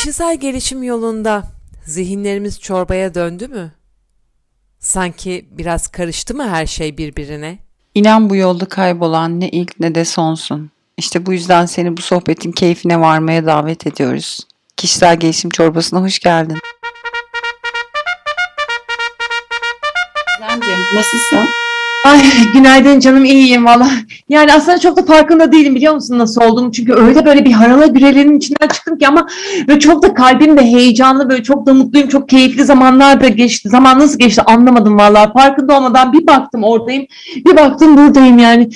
Kişisel gelişim yolunda zihinlerimiz çorbaya döndü mü? Sanki biraz karıştı mı her şey birbirine? İnan bu yolda kaybolan ne ilk ne de sonsun. İşte bu yüzden seni bu sohbetin keyfine varmaya davet ediyoruz. Kişisel gelişim çorbasına hoş geldin. Gizemciğim nasılsın? Ay günaydın canım iyiyim valla. Yani aslında çok da farkında değilim biliyor musun nasıl olduğunu. Çünkü öyle böyle bir harala gürelerin içinden çıktım ki ama böyle çok da kalbim de heyecanlı böyle çok da mutluyum. Çok keyifli zamanlar da geçti. Zaman nasıl geçti anlamadım valla. Farkında olmadan bir baktım oradayım. Bir baktım buradayım yani.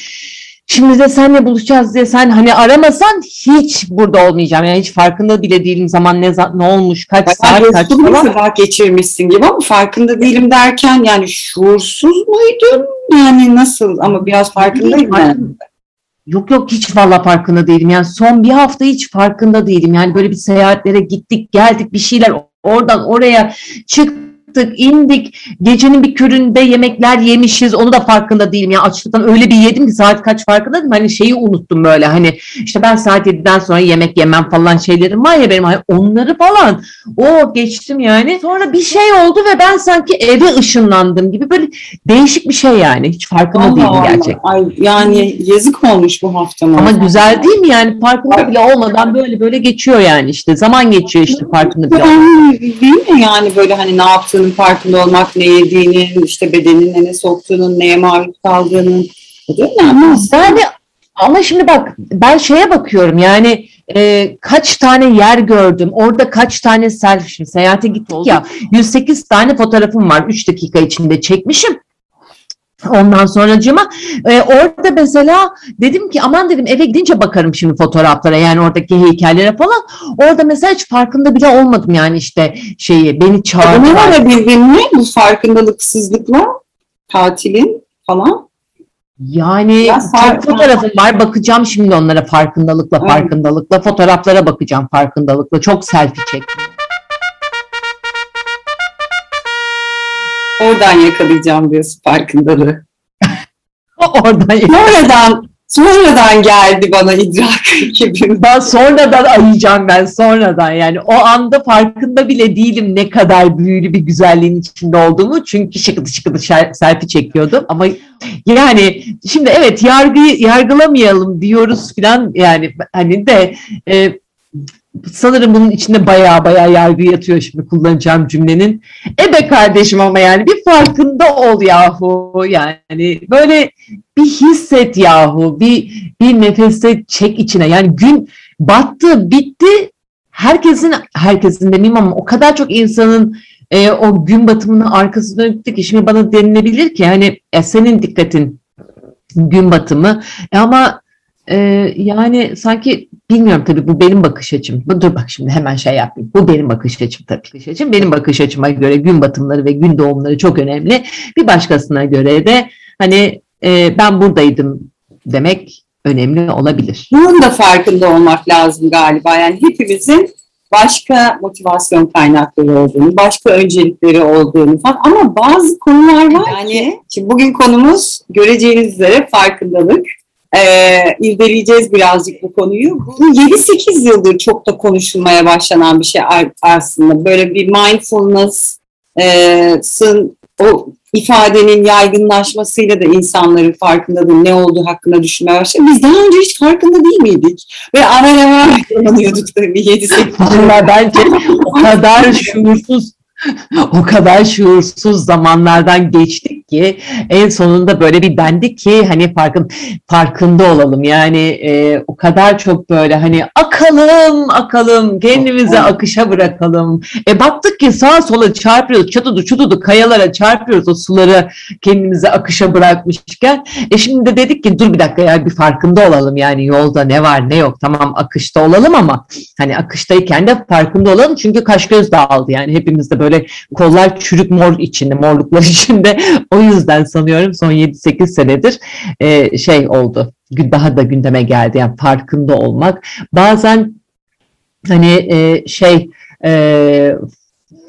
Şimdi de senle buluşacağız diye sen hani aramasan hiç burada olmayacağım. Yani hiç farkında bile değilim zaman ne ne olmuş, kaç saat, Bayağı kaç falan. sabah geçirmişsin gibi ama farkında değilim derken yani şuursuz muydun? Yani nasıl ama biraz farkındayım Ay, ben. Yok yok hiç valla farkında değilim. Yani son bir hafta hiç farkında değilim. Yani böyle bir seyahatlere gittik, geldik bir şeyler oradan oraya çıktık, indik. Gecenin bir köründe yemekler yemişiz. Onu da farkında değilim. Yani açlıktan öyle bir yedim ki saat kaç farkında değilim. Hani şeyi unuttum böyle. Hani işte ben saat 7'den sonra yemek yemem falan şeylerim var ya benim. Hani onları falan. O geçtim yani. Sonra bir şey oldu ve ben sanki eve ışınlandım gibi böyle değişik bir şey yani. Hiç farkında Allah değilim Allah. gerçekten. Ay, yani yazık olmuş bu haftam. Ama güzel değil mi yani farkında bile olmadan böyle böyle geçiyor yani işte zaman geçiyor işte farkında bile. değil mi yani böyle hani ne yaptığının farkında olmak, ne yediğinin, işte bedenine ne soktuğunun, neye maruz kaldığının. Bu da önemli aslında. Yani ama şimdi bak ben şeye bakıyorum yani e, kaç tane yer gördüm orada kaç tane selfie seyahate gittik ya 108 tane fotoğrafım var 3 dakika içinde çekmişim. Ondan sonracığıma e, orada mesela dedim ki aman dedim eve gidince bakarım şimdi fotoğraflara yani oradaki heykellere falan. Orada mesela hiç farkında bile olmadım yani işte şeyi beni Ne çağırdılar. var birbirini bu farkındalıksızlıkla tatilin falan? Yani Ya çok fotoğrafım var. Bakacağım şimdi onlara farkındalıkla, farkındalıkla. Fotoğraflara bakacağım farkındalıkla. Çok selfie çektim. Oradan yakalayacağım diyorsun farkındalığı. Oradan Sonradan, sonradan geldi bana idrak gibi. ben sonradan ayıyacağım ben sonradan. Yani o anda farkında bile değilim ne kadar büyülü bir güzelliğin içinde olduğumu. Çünkü şıkıdı şıkıdı selfie çekiyordum. Ama yani şimdi evet yargıyı yargılamayalım diyoruz filan. Yani hani de e, sanırım bunun içinde baya baya yargı yatıyor şimdi kullanacağım cümlenin. E be kardeşim ama yani bir farkında ol yahu. Yani böyle bir hisset yahu bir bir nefeste çek içine. Yani gün battı bitti. Herkesin herkesin demeyeyim ama o kadar çok insanın e, o gün batımının arkası dönüktü ki şimdi bana denilebilir ki hani e, senin dikkatin gün batımı. E, ama e, yani sanki bilmiyorum tabii bu benim bakış açım. Bu- Dur bak şimdi hemen şey yapayım. Bu benim bakış açım tabii. Bakış açım. Benim bakış açıma göre gün batımları ve gün doğumları çok önemli. Bir başkasına göre de hani e, ben buradaydım demek önemli olabilir. Bunun da farkında olmak lazım galiba. Yani hepimizin başka motivasyon kaynakları olduğunu, başka öncelikleri olduğunu falan. Ama bazı konular var yani. Şimdi bugün konumuz göreceğiniz üzere farkındalık. Ee, irdeleyeceğiz birazcık bu konuyu. Bu 7-8 yıldır çok da konuşulmaya başlanan bir şey aslında. Böyle bir mindfulness'ın o ifadenin yaygınlaşmasıyla da insanların farkındalığın ne olduğu hakkında düşünmeye başladı. Biz daha önce hiç farkında değil miydik? Ve ara ara kullanıyorduk tabii 7-8 Bunlar bence o kadar şuursuz o kadar şuursuz zamanlardan geçtik ki en sonunda böyle bir dendik ki hani farkın farkında olalım. Yani e, o kadar çok böyle hani akalım akalım kendimizi Evet. akışa bırakalım. E baktık ki sağa sola çarpıyoruz çatıdı çutudu kayalara çarpıyoruz o suları kendimizi akışa bırakmışken. E şimdi de dedik ki dur bir dakika ya bir farkında olalım. Yani yolda ne var ne yok. Tamam akışta olalım ama hani akıştayken de farkında olalım çünkü kaş göz dağıldı. Yani hepimiz de böyle kollar çürük mor içinde morluklar içinde. O yüzden sanıyorum son 7-8 senedir e, şey oldu. Daha da gündeme geldi. Yani farkında olmak. Bazen hani e, şey e,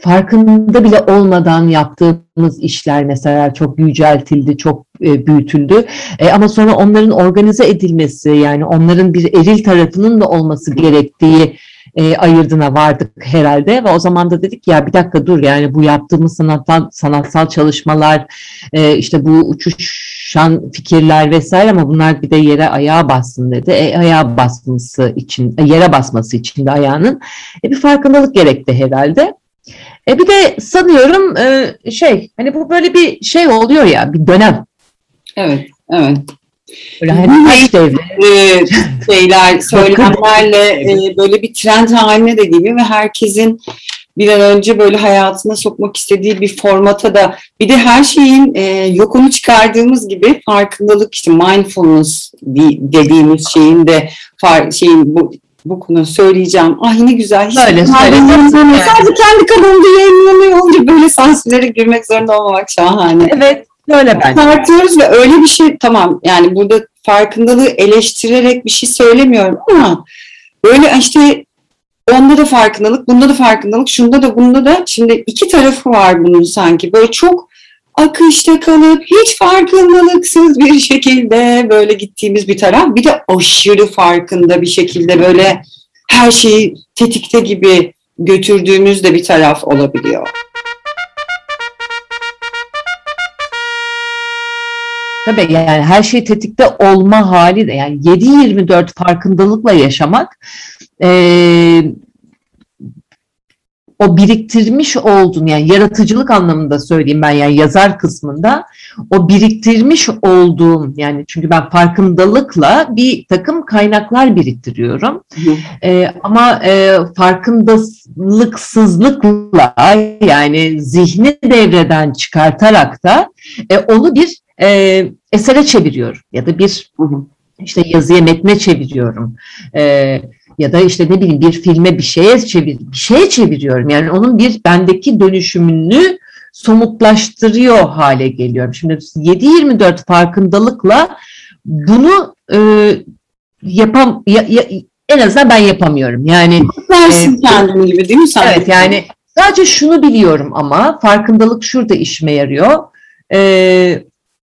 farkında bile olmadan yaptığımız işler mesela çok yüceltildi, çok e, büyütüldü. E, ama sonra onların organize edilmesi yani onların bir eril tarafının da olması gerektiği e, ayırdına vardık herhalde ve o zaman da dedik ya bir dakika dur yani bu yaptığımız sanatsal, sanatsal çalışmalar e, işte bu uçuşan fikirler vesaire ama bunlar bir de yere ayağa bassın dedi. E, ayağa basması için, e, yere basması için de ayağının e, bir farkındalık gerekti herhalde. E, bir de sanıyorum e, şey hani bu böyle bir şey oluyor ya bir dönem. Evet, evet. Böyle hani kaç devre. Ee, şeyler, söylemlerle e, böyle bir trend haline de geliyor ve herkesin bir an önce böyle hayatına sokmak istediği bir formata da bir de her şeyin e, yokunu çıkardığımız gibi farkındalık işte mindfulness di- dediğimiz şeyin de far, şeyin bu bu konu söyleyeceğim. Ah ne güzel. Hiç yanımda- Sadece kendi kanalımda yayınlanıyor. Olunca böyle sansürlere girmek zorunda olmamak şahane. Evet böyle bence. tartıyoruz ve öyle bir şey tamam yani burada farkındalığı eleştirerek bir şey söylemiyorum ama böyle işte onda da farkındalık, bunda da farkındalık, şunda da bunda da şimdi iki tarafı var bunun sanki böyle çok akışta kalıp hiç farkındalıksız bir şekilde böyle gittiğimiz bir taraf bir de aşırı farkında bir şekilde böyle her şeyi tetikte gibi götürdüğümüz de bir taraf olabiliyor. Tabii yani her şey tetikte olma hali de yani 7-24 farkındalıkla yaşamak eee, o biriktirmiş olduğun yani yaratıcılık anlamında söyleyeyim ben yani yazar kısmında o biriktirmiş olduğum yani çünkü ben farkındalıkla bir takım kaynaklar biriktiriyorum. Ee, ama e, farkındalıksızlıkla yani zihni devreden çıkartarak da e, onu bir e, esere çeviriyorum ya da bir işte yazıya metne çeviriyorum. E, ya da işte ne bileyim bir filme bir şeye çevir bir şeye çeviriyorum. Yani onun bir bendeki dönüşümünü somutlaştırıyor hale geliyorum. Şimdi 7-24 farkındalıkla bunu e, yapam ya- ya- en azından ben yapamıyorum. Yani Versin Evet. kendini gibi değil mi sen? Evet yani sadece şunu biliyorum ama farkındalık şurada işime yarıyor. Ee,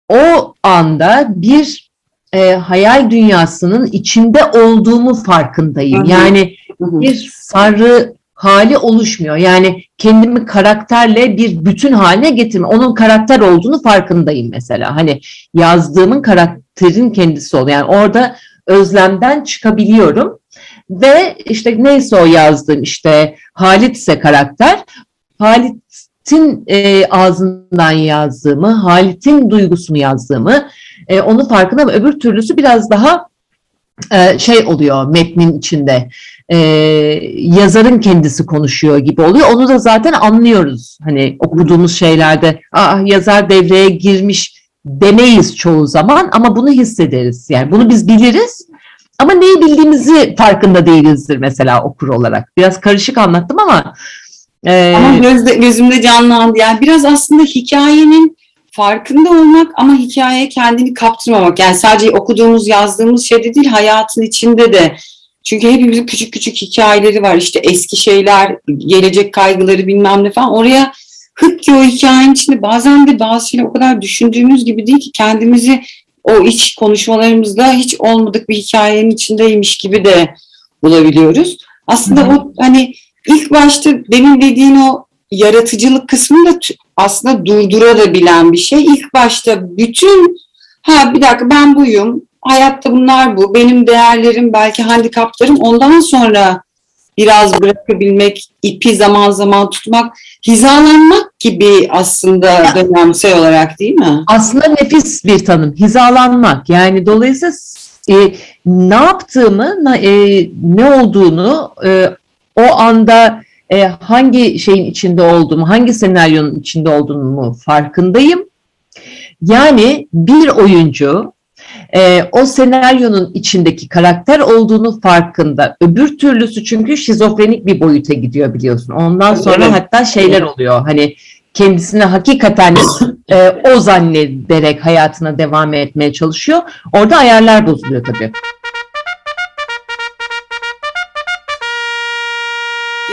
o anda bir e, hayal dünyasının içinde olduğumu farkındayım. Hı hı. Yani Hı hı. bir sarı hali oluşmuyor. Yani kendimi karakterle bir bütün haline getirme. Onun karakter olduğunu farkındayım mesela. Hani yazdığımın karakterin kendisi oluyor. Yani orada özlemden çıkabiliyorum. Ve işte neyse o yazdığım işte Halit ise karakter. Halit'in e, ağzından yazdığımı, Halit'in duygusunu yazdığımı, e, onun farkında ama öbür türlüsü biraz daha e, şey oluyor metnin içinde. E, yazarın kendisi konuşuyor gibi oluyor. Onu da zaten anlıyoruz. Hani okuduğumuz şeylerde ah yazar devreye girmiş demeyiz çoğu zaman ama bunu hissederiz. Yani bunu biz biliriz ama neyi bildiğimizi farkında değilizdir mesela okur olarak. Biraz karışık anlattım ama Ama gözde, gözümde canlandı. Yani biraz aslında hikayenin farkında olmak ama hikayeye kendini kaptırmamak. Yani sadece okuduğumuz, yazdığımız şeyde değil, hayatın içinde de. Çünkü hepimizin küçük küçük hikayeleri var. İşte eski şeyler, gelecek kaygıları bilmem ne falan. Oraya hık ki o hikayenin içinde bazen de bazı şeyler o kadar düşündüğümüz gibi değil ki kendimizi o iç konuşmalarımızda hiç olmadık bir hikayenin içindeymiş gibi de bulabiliyoruz. Aslında hı. o hani ilk başta demin dediğin o yaratıcılık kısmını da aslında durdurabilen bir şey. İlk başta bütün ha bir dakika ben buyum, hayatta bunlar bu, benim değerlerim belki handikaplarım ondan sonra biraz bırakabilmek, ipi zaman zaman tutmak, hizalanmak gibi aslında dönemsel olarak değil mi? aslında nefis bir tanım. Hizalanmak. Yani dolayısıyla e, ne yaptığımı, e, ne olduğunu e, o anda e, hangi şeyin içinde olduğumu, hangi senaryonun içinde olduğumu farkındayım. Yani bir oyuncu e, o senaryonun içindeki karakter olduğunu farkında. Öbür türlüsü çünkü şizofrenik bir boyuta gidiyor biliyorsun. Ondan sonra Evet. hatta şeyler oluyor. Hani kendisini hakikaten e, o zannederek hayatına devam etmeye çalışıyor. Orada ayarlar bozuluyor tabii.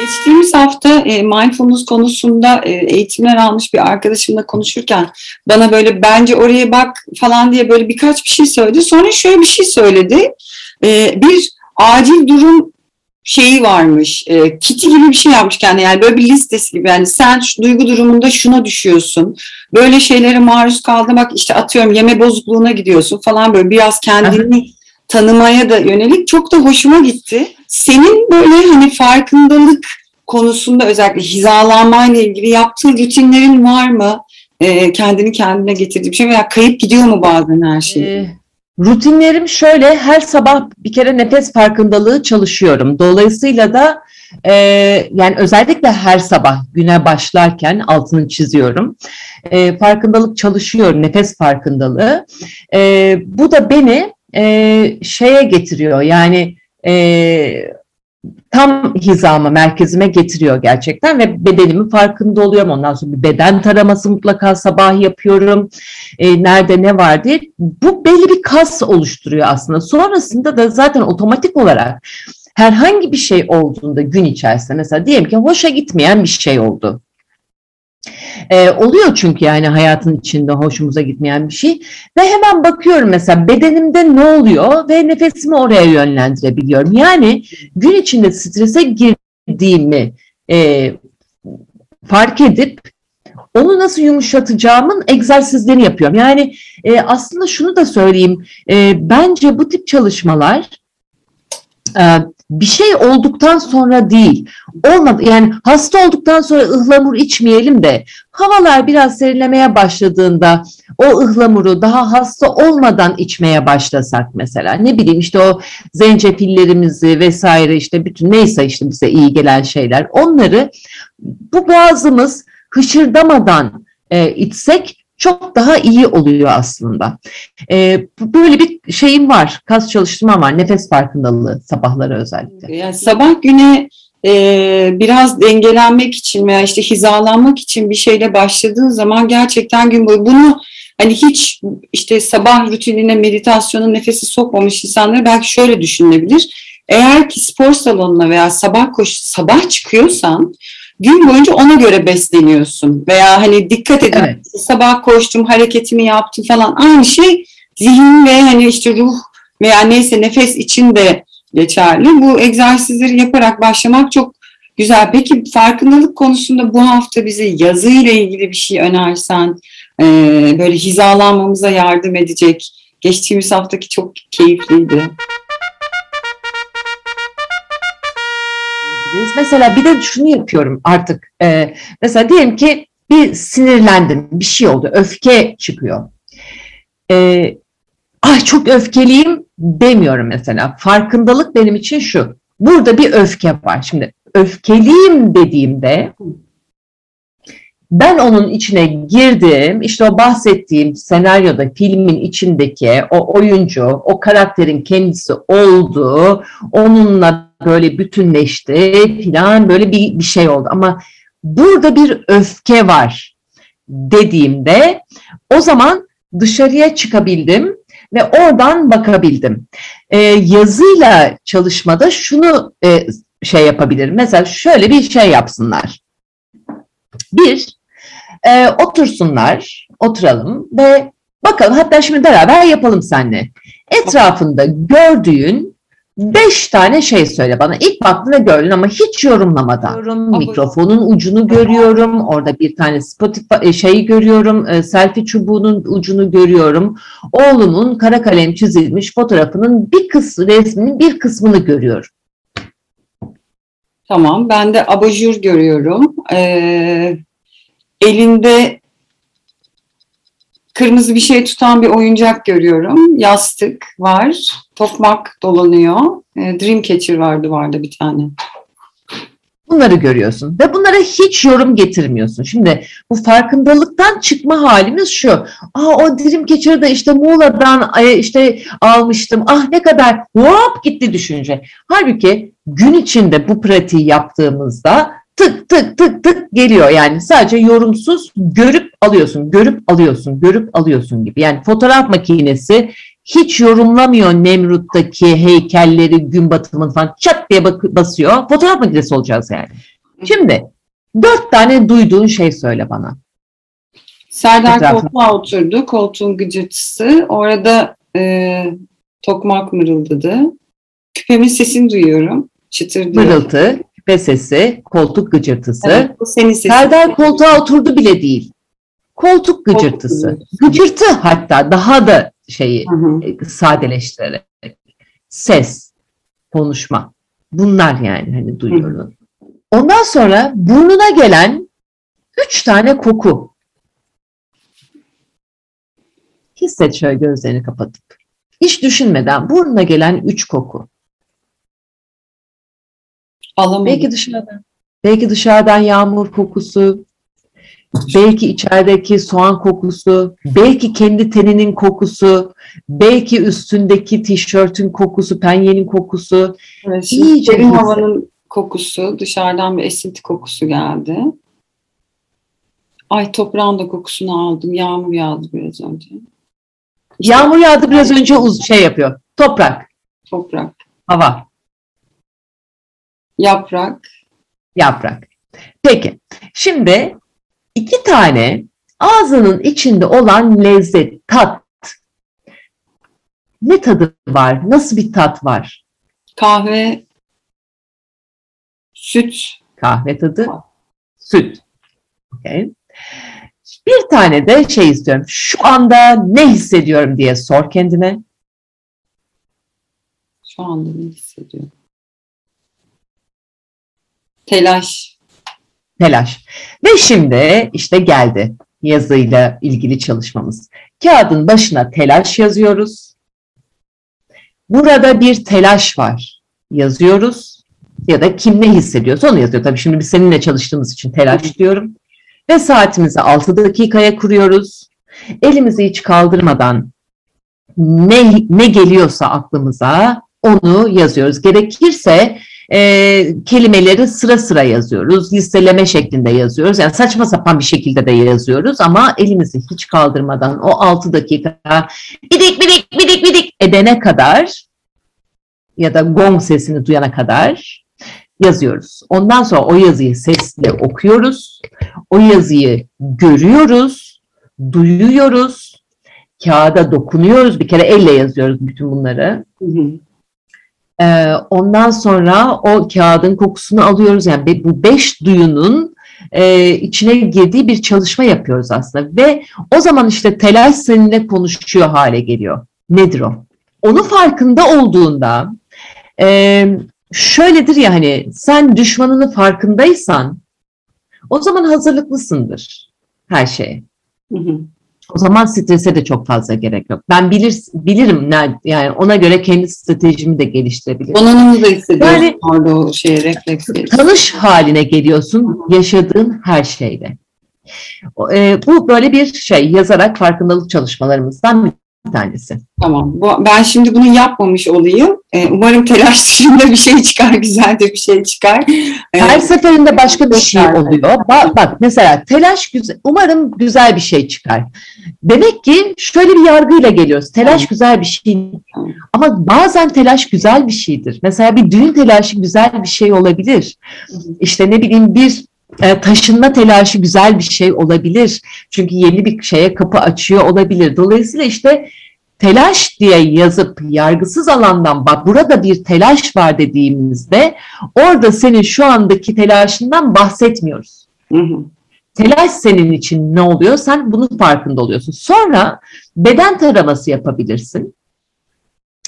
Geçtiğimiz hafta e, mindfulness konusunda e, eğitimler almış bir arkadaşımla konuşurken bana böyle bence oraya bak falan diye böyle birkaç bir şey söyledi. Sonra şöyle bir şey söyledi. E, bir acil durum şeyi varmış. E, kiti gibi bir şey yapmış kendine. Yani böyle bir listesi gibi. Yani sen şu duygu durumunda şuna düşüyorsun. Böyle şeylere maruz kaldın. Bak işte atıyorum yeme bozukluğuna gidiyorsun falan böyle biraz kendini tanımaya da yönelik çok da hoşuma gitti. Senin böyle hani farkındalık konusunda özellikle hizalanmayla ilgili yaptığın rutinlerin var mı? E, kendini kendine getirdiği bir şey veya kayıp gidiyor mu bazen her şey? Ee, rutinlerim şöyle her sabah bir kere nefes farkındalığı çalışıyorum. Dolayısıyla da e, yani özellikle her sabah güne başlarken altını çiziyorum. E, farkındalık çalışıyorum, nefes farkındalığı. E, bu da beni e, şeye getiriyor yani e, tam hizama, merkezime getiriyor gerçekten ve bedenimin farkında oluyorum. Ondan sonra bir beden taraması mutlaka sabah yapıyorum. E, nerede ne var diye. Bu belli bir kas oluşturuyor aslında. Sonrasında da zaten otomatik olarak herhangi bir şey olduğunda gün içerisinde mesela diyelim ki hoşa gitmeyen bir şey oldu. E, oluyor çünkü yani hayatın içinde hoşumuza gitmeyen bir şey ve hemen bakıyorum mesela bedenimde ne oluyor ve nefesimi oraya yönlendirebiliyorum. Yani gün içinde strese girdiğimi e, fark edip onu nasıl yumuşatacağımın egzersizlerini yapıyorum. Yani e, aslında şunu da söyleyeyim. E, bence bu tip çalışmalar e, bir şey olduktan sonra değil. Olmadı yani hasta olduktan sonra ıhlamur içmeyelim de havalar biraz serinlemeye başladığında o ıhlamuru daha hasta olmadan içmeye başlasak mesela ne bileyim işte o zencefillerimizi vesaire işte bütün neyse işte bize iyi gelen şeyler onları bu boğazımız hışırdamadan e, içsek çok daha iyi oluyor aslında. E, böyle bir şeyim var, kas çalıştırmam var, nefes farkındalığı sabahları özellikle. Yani sabah güne e, biraz dengelenmek için veya işte hizalanmak için bir şeyle başladığın zaman gerçekten gün boyu bunu hani hiç işte sabah rutinine meditasyonun nefesi sokmamış insanlar belki şöyle düşünebilir. Eğer ki spor salonuna veya sabah koş sabah çıkıyorsan gün boyunca ona göre besleniyorsun veya hani dikkat edin Evet. sabah koştum hareketimi yaptım falan aynı şey zihin ve hani işte ruh veya neyse nefes için de geçerli. Bu egzersizleri yaparak başlamak çok güzel. Peki farkındalık konusunda bu hafta bize yazı ile ilgili bir şey önersen e, böyle hizalanmamıza yardım edecek. Geçtiğimiz haftaki çok keyifliydi. Biz Mesela bir de şunu yapıyorum artık. Ee, mesela diyelim ki bir sinirlendim, bir şey oldu, öfke çıkıyor. Ee, ay çok öfkeliyim demiyorum mesela. Farkındalık benim için şu. Burada bir öfke var. Şimdi öfkeliyim dediğimde ben onun içine girdim. İşte o bahsettiğim senaryoda filmin içindeki o oyuncu, o karakterin kendisi oldu. Onunla böyle bütünleşti filan böyle bir, bir şey oldu. Ama burada bir öfke var dediğimde o zaman dışarıya çıkabildim ve oradan bakabildim. Ee, yazıyla çalışmada şunu e, şey yapabilirim. Mesela şöyle bir şey yapsınlar. Bir, e, otursunlar, oturalım ve bakalım hatta şimdi beraber yapalım seninle. Etrafında gördüğün beş tane şey söyle bana. İlk baktın ve gördün ama hiç yorumlamadan. Mikrofonun ucunu görüyorum. Orada bir tane Spotify e, şeyi görüyorum. e, Selfie çubuğunun ucunu görüyorum. Oğlumun kara kalem çizilmiş fotoğrafının bir kısmı resminin bir kısmını görüyorum. Tamam ben de abajur görüyorum. Ee, elinde kırmızı bir şey tutan bir oyuncak görüyorum. Yastık var. Tokmak dolanıyor. Ee, Dreamcatcher var duvarda bir tane. Bunları görüyorsun ve bunlara hiç yorum getirmiyorsun. Şimdi bu farkındalıktan çıkma halimiz şu. Aa o dilim keçiri de işte Muğla'dan e, işte almıştım. Ah ne kadar hop gitti düşünce. Halbuki gün içinde bu pratiği yaptığımızda tık tık tık tık geliyor. Yani sadece yorumsuz görüp alıyorsun, görüp alıyorsun, görüp alıyorsun gibi. Yani fotoğraf makinesi hiç yorumlamıyor Nemrut'taki heykelleri, gün batımını falan çat diye basıyor. Fotoğraf makinesi olacağız yani. Şimdi dört tane duyduğun şey söyle bana. Serdar Etrafına. koltuğa oturdu. Koltuğun gıcırtısı. Orada e, tokmak mırıldadı. Küpemin sesini duyuyorum. Çıtır diyor. Mırıltı, küpe sesi, koltuk gıcırtısı. Evet, bu senin sesin. Serdar koltuğa oturdu bile değil. Koltuk gıcırtısı. gıcırtısı. Gıcırtı hatta daha da şeyi Hı hı. e, sadeleştirerek. Ses, konuşma. Bunlar yani hani duyuyorum. Ondan sonra burnuna gelen üç tane koku. Hisset şöyle gözlerini kapatıp. Hiç düşünmeden burnuna gelen üç koku. Alamadım. Belki dışarıdan. Belki dışarıdan yağmur kokusu, belki içerideki soğan kokusu, belki kendi teninin kokusu, belki üstündeki tişörtün kokusu, penyenin kokusu. Evet, İyice hisset. havanın kokusu, dışarıdan bir esinti kokusu geldi. Ay toprağın da kokusunu aldım. Yağmur yağdı biraz önce. İşte Yağmur yağdı biraz önce uz şey yapıyor. Toprak, Toprak, hava, yaprak, yaprak. Peki, şimdi iki tane ağzının içinde olan lezzet, tat. Ne tadı var? Nasıl bir tat var? kahve, süt, Kahve tadı, süt. Okay. Bir tane de şey istiyorum. Şu anda ne hissediyorum diye sor kendine. Şu anda ne hissediyorum? Telaş. Telaş. Ve şimdi işte geldi yazıyla ilgili çalışmamız. Kağıdın başına telaş yazıyoruz. Burada bir telaş var. Yazıyoruz. Ya da kim ne hissediyorsa onu yazıyor. Tabii şimdi biz seninle çalıştığımız için telaş diyorum. Ve saatimizi 6 dakikaya kuruyoruz. Elimizi hiç kaldırmadan ne, ne geliyorsa aklımıza onu yazıyoruz. Gerekirse e, kelimeleri sıra sıra yazıyoruz. Listeleme şeklinde yazıyoruz. Yani saçma sapan bir şekilde de yazıyoruz ama elimizi hiç kaldırmadan o 6 dakika bidik bidik bidik bidik edene kadar ya da gong sesini duyana kadar yazıyoruz. Ondan sonra o yazıyı sesle okuyoruz. O yazıyı görüyoruz, duyuyoruz, kağıda dokunuyoruz. Bir kere elle yazıyoruz bütün bunları. Hı hı. Ee, ondan sonra o kağıdın kokusunu alıyoruz. Yani bu beş duyunun e, içine girdiği bir çalışma yapıyoruz aslında. Ve o zaman işte telaş seninle konuşuyor hale geliyor. Nedir o? Onun farkında olduğunda e, şöyledir ya hani sen düşmanının farkındaysan o zaman hazırlıklısındır her şeye. Hı hı. O zaman strese de çok fazla gerek yok. Ben bilir, bilirim yani ona göre kendi stratejimi de geliştirebilirim. Donanımı da hissediyorsun Yani- orada o şey refleks. Tanış haline geliyorsun yaşadığın her şeyle. E, bu böyle bir şey yazarak farkındalık çalışmalarımızdan tanesi. Tamam. Bu, ben şimdi bunu yapmamış olayım. Ee, umarım telaş dışında bir şey çıkar, güzel de bir şey çıkar. Ee, Her seferinde başka bir şey oluyor. Bak, bak mesela telaş güzel, umarım güzel bir şey çıkar. Demek ki şöyle bir yargıyla geliyoruz. Telaş güzel bir şey. Ama bazen telaş güzel bir şeydir. Mesela bir düğün telaşı güzel bir şey olabilir. İşte ne bileyim bir taşınma telaşı güzel bir şey olabilir. Çünkü yeni bir şeye kapı açıyor olabilir. Dolayısıyla işte telaş diye yazıp yargısız alandan bak burada bir telaş var dediğimizde orada senin şu andaki telaşından bahsetmiyoruz. Hı hı. Telaş senin için ne oluyor? Sen bunun farkında oluyorsun. Sonra beden taraması yapabilirsin.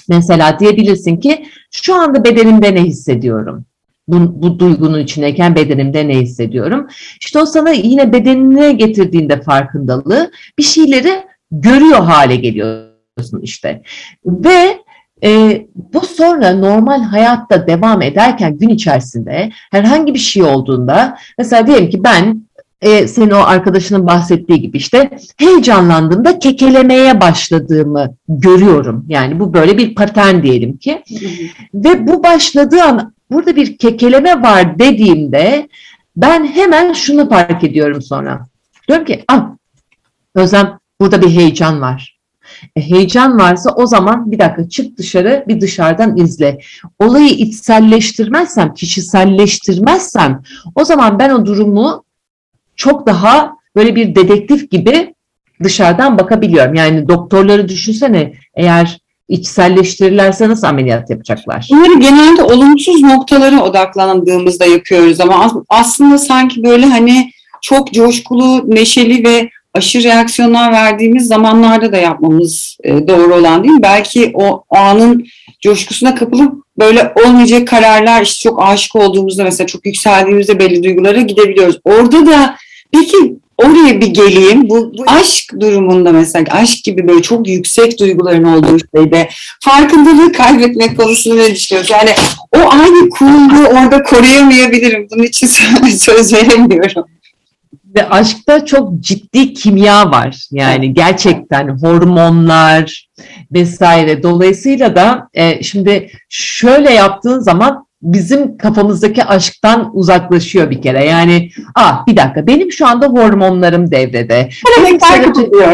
Mesela diyebilirsin ki şu anda bedenimde ne hissediyorum? Bu, bu duygunun içindeyken bedenimde ne hissediyorum? İşte o sana yine bedenine getirdiğinde farkındalığı bir şeyleri görüyor hale geliyorsun işte. Ve e, bu sonra normal hayatta devam ederken gün içerisinde herhangi bir şey olduğunda mesela diyelim ki ben e, senin o arkadaşının bahsettiği gibi işte heyecanlandığımda kekelemeye başladığımı görüyorum. Yani bu böyle bir patern diyelim ki. Ve bu başladığı an burada bir kekeleme var dediğimde ben hemen şunu fark ediyorum sonra. Diyorum ki ah Özlem burada bir heyecan var. E, heyecan varsa o zaman bir dakika çık dışarı bir dışarıdan izle. Olayı içselleştirmezsem, kişiselleştirmezsem o zaman ben o durumu çok daha böyle bir dedektif gibi dışarıdan bakabiliyorum. Yani doktorları düşünsene eğer içselleştirirlerse nasıl ameliyat yapacaklar? Bunları genelde olumsuz noktalara odaklandığımızda yapıyoruz ama as- aslında sanki böyle hani çok coşkulu, neşeli ve aşırı reaksiyonlar verdiğimiz zamanlarda da yapmamız e, doğru olan değil mi? Belki o anın coşkusuna kapılıp böyle olmayacak kararlar işte çok aşık olduğumuzda mesela çok yükseldiğimizde belli duygulara gidebiliyoruz. Orada da peki oraya bir geleyim. Bu, bu aşk durumunda mesela aşk gibi böyle çok yüksek duyguların olduğu şeyde farkındalığı kaybetmek konusunda ne düşünüyorsun? Yani o aynı coolluğu orada koruyamayabilirim. Bunun için söz veremiyorum. Ve aşkta çok ciddi kimya var. Yani gerçekten hormonlar vesaire. Dolayısıyla da e, şimdi şöyle yaptığın zaman bizim kafamızdaki aşktan uzaklaşıyor bir kere. Yani ah bir dakika benim şu anda hormonlarım devrede. Benim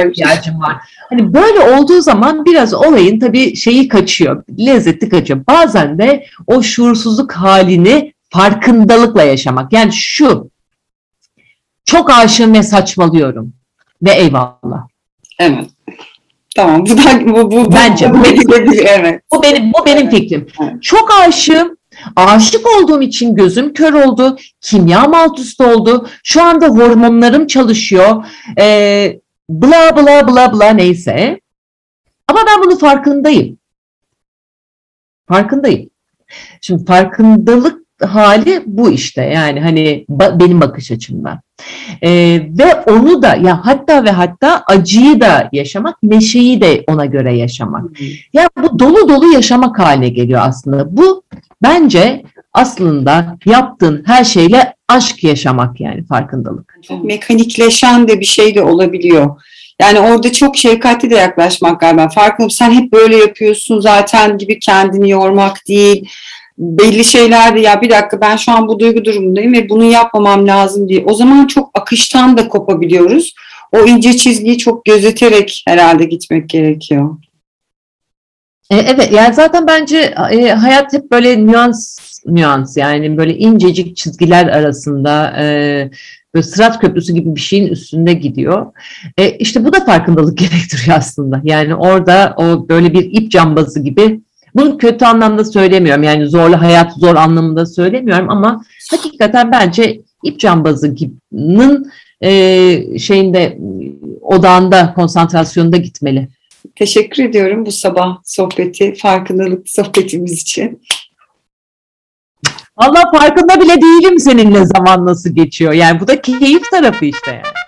ihtiyacım var. Hani böyle olduğu zaman biraz olayın tabii şeyi kaçıyor, lezzeti kaçıyor. Bazen de o şuursuzluk halini farkındalıkla yaşamak. Yani şu, çok aşığım ve saçmalıyorum ve eyvallah. Evet. Tamam. Bu da bu, bu, bu Bence bu, bu- gidebilir. Evet. Bu benim bu benim fikrim. Evet. Çok aşığım. Aşık olduğum için gözüm kör oldu. Kimyam alt üst oldu. Şu anda hormonlarım çalışıyor. Ee, bla bla bla bla neyse. Ama ben bunun farkındayım. Farkındayım. Şimdi farkındalık hali bu işte. Yani hani ba- benim bakış açımdan. Ee, ve onu da ya hatta ve hatta acıyı da yaşamak, neşeyi de ona göre yaşamak. Ya bu dolu dolu yaşamak haline geliyor aslında. Bu bence aslında yaptığın her şeyle aşk yaşamak yani farkındalık. Çok mekanikleşen de bir şey de olabiliyor. Yani orada çok şefkatli de yaklaşmak galiba. Farkındayım sen hep böyle yapıyorsun zaten gibi kendini yormak değil. Belli şeylerde ya bir dakika ben şu an bu duygu durumundayım ve bunu yapmamam lazım diye. O zaman çok akıştan da kopabiliyoruz. O ince çizgiyi çok gözeterek herhalde gitmek gerekiyor. E, evet yani zaten bence e, hayat hep böyle nüans nüans yani böyle incecik çizgiler arasında e, böyle sırat köprüsü gibi bir şeyin üstünde gidiyor. E, işte bu da farkındalık gerektiriyor aslında. Yani orada o böyle bir ip cambazı gibi bunu kötü anlamda söylemiyorum. Yani zorlu hayat zor anlamında söylemiyorum ama hakikaten bence ip cambazının e, şeyinde odağında konsantrasyonda gitmeli. Teşekkür ediyorum bu sabah sohbeti, farkındalık sohbetimiz için. Valla farkında bile değilim senin ne zaman nasıl geçiyor. Yani bu da keyif tarafı işte yani.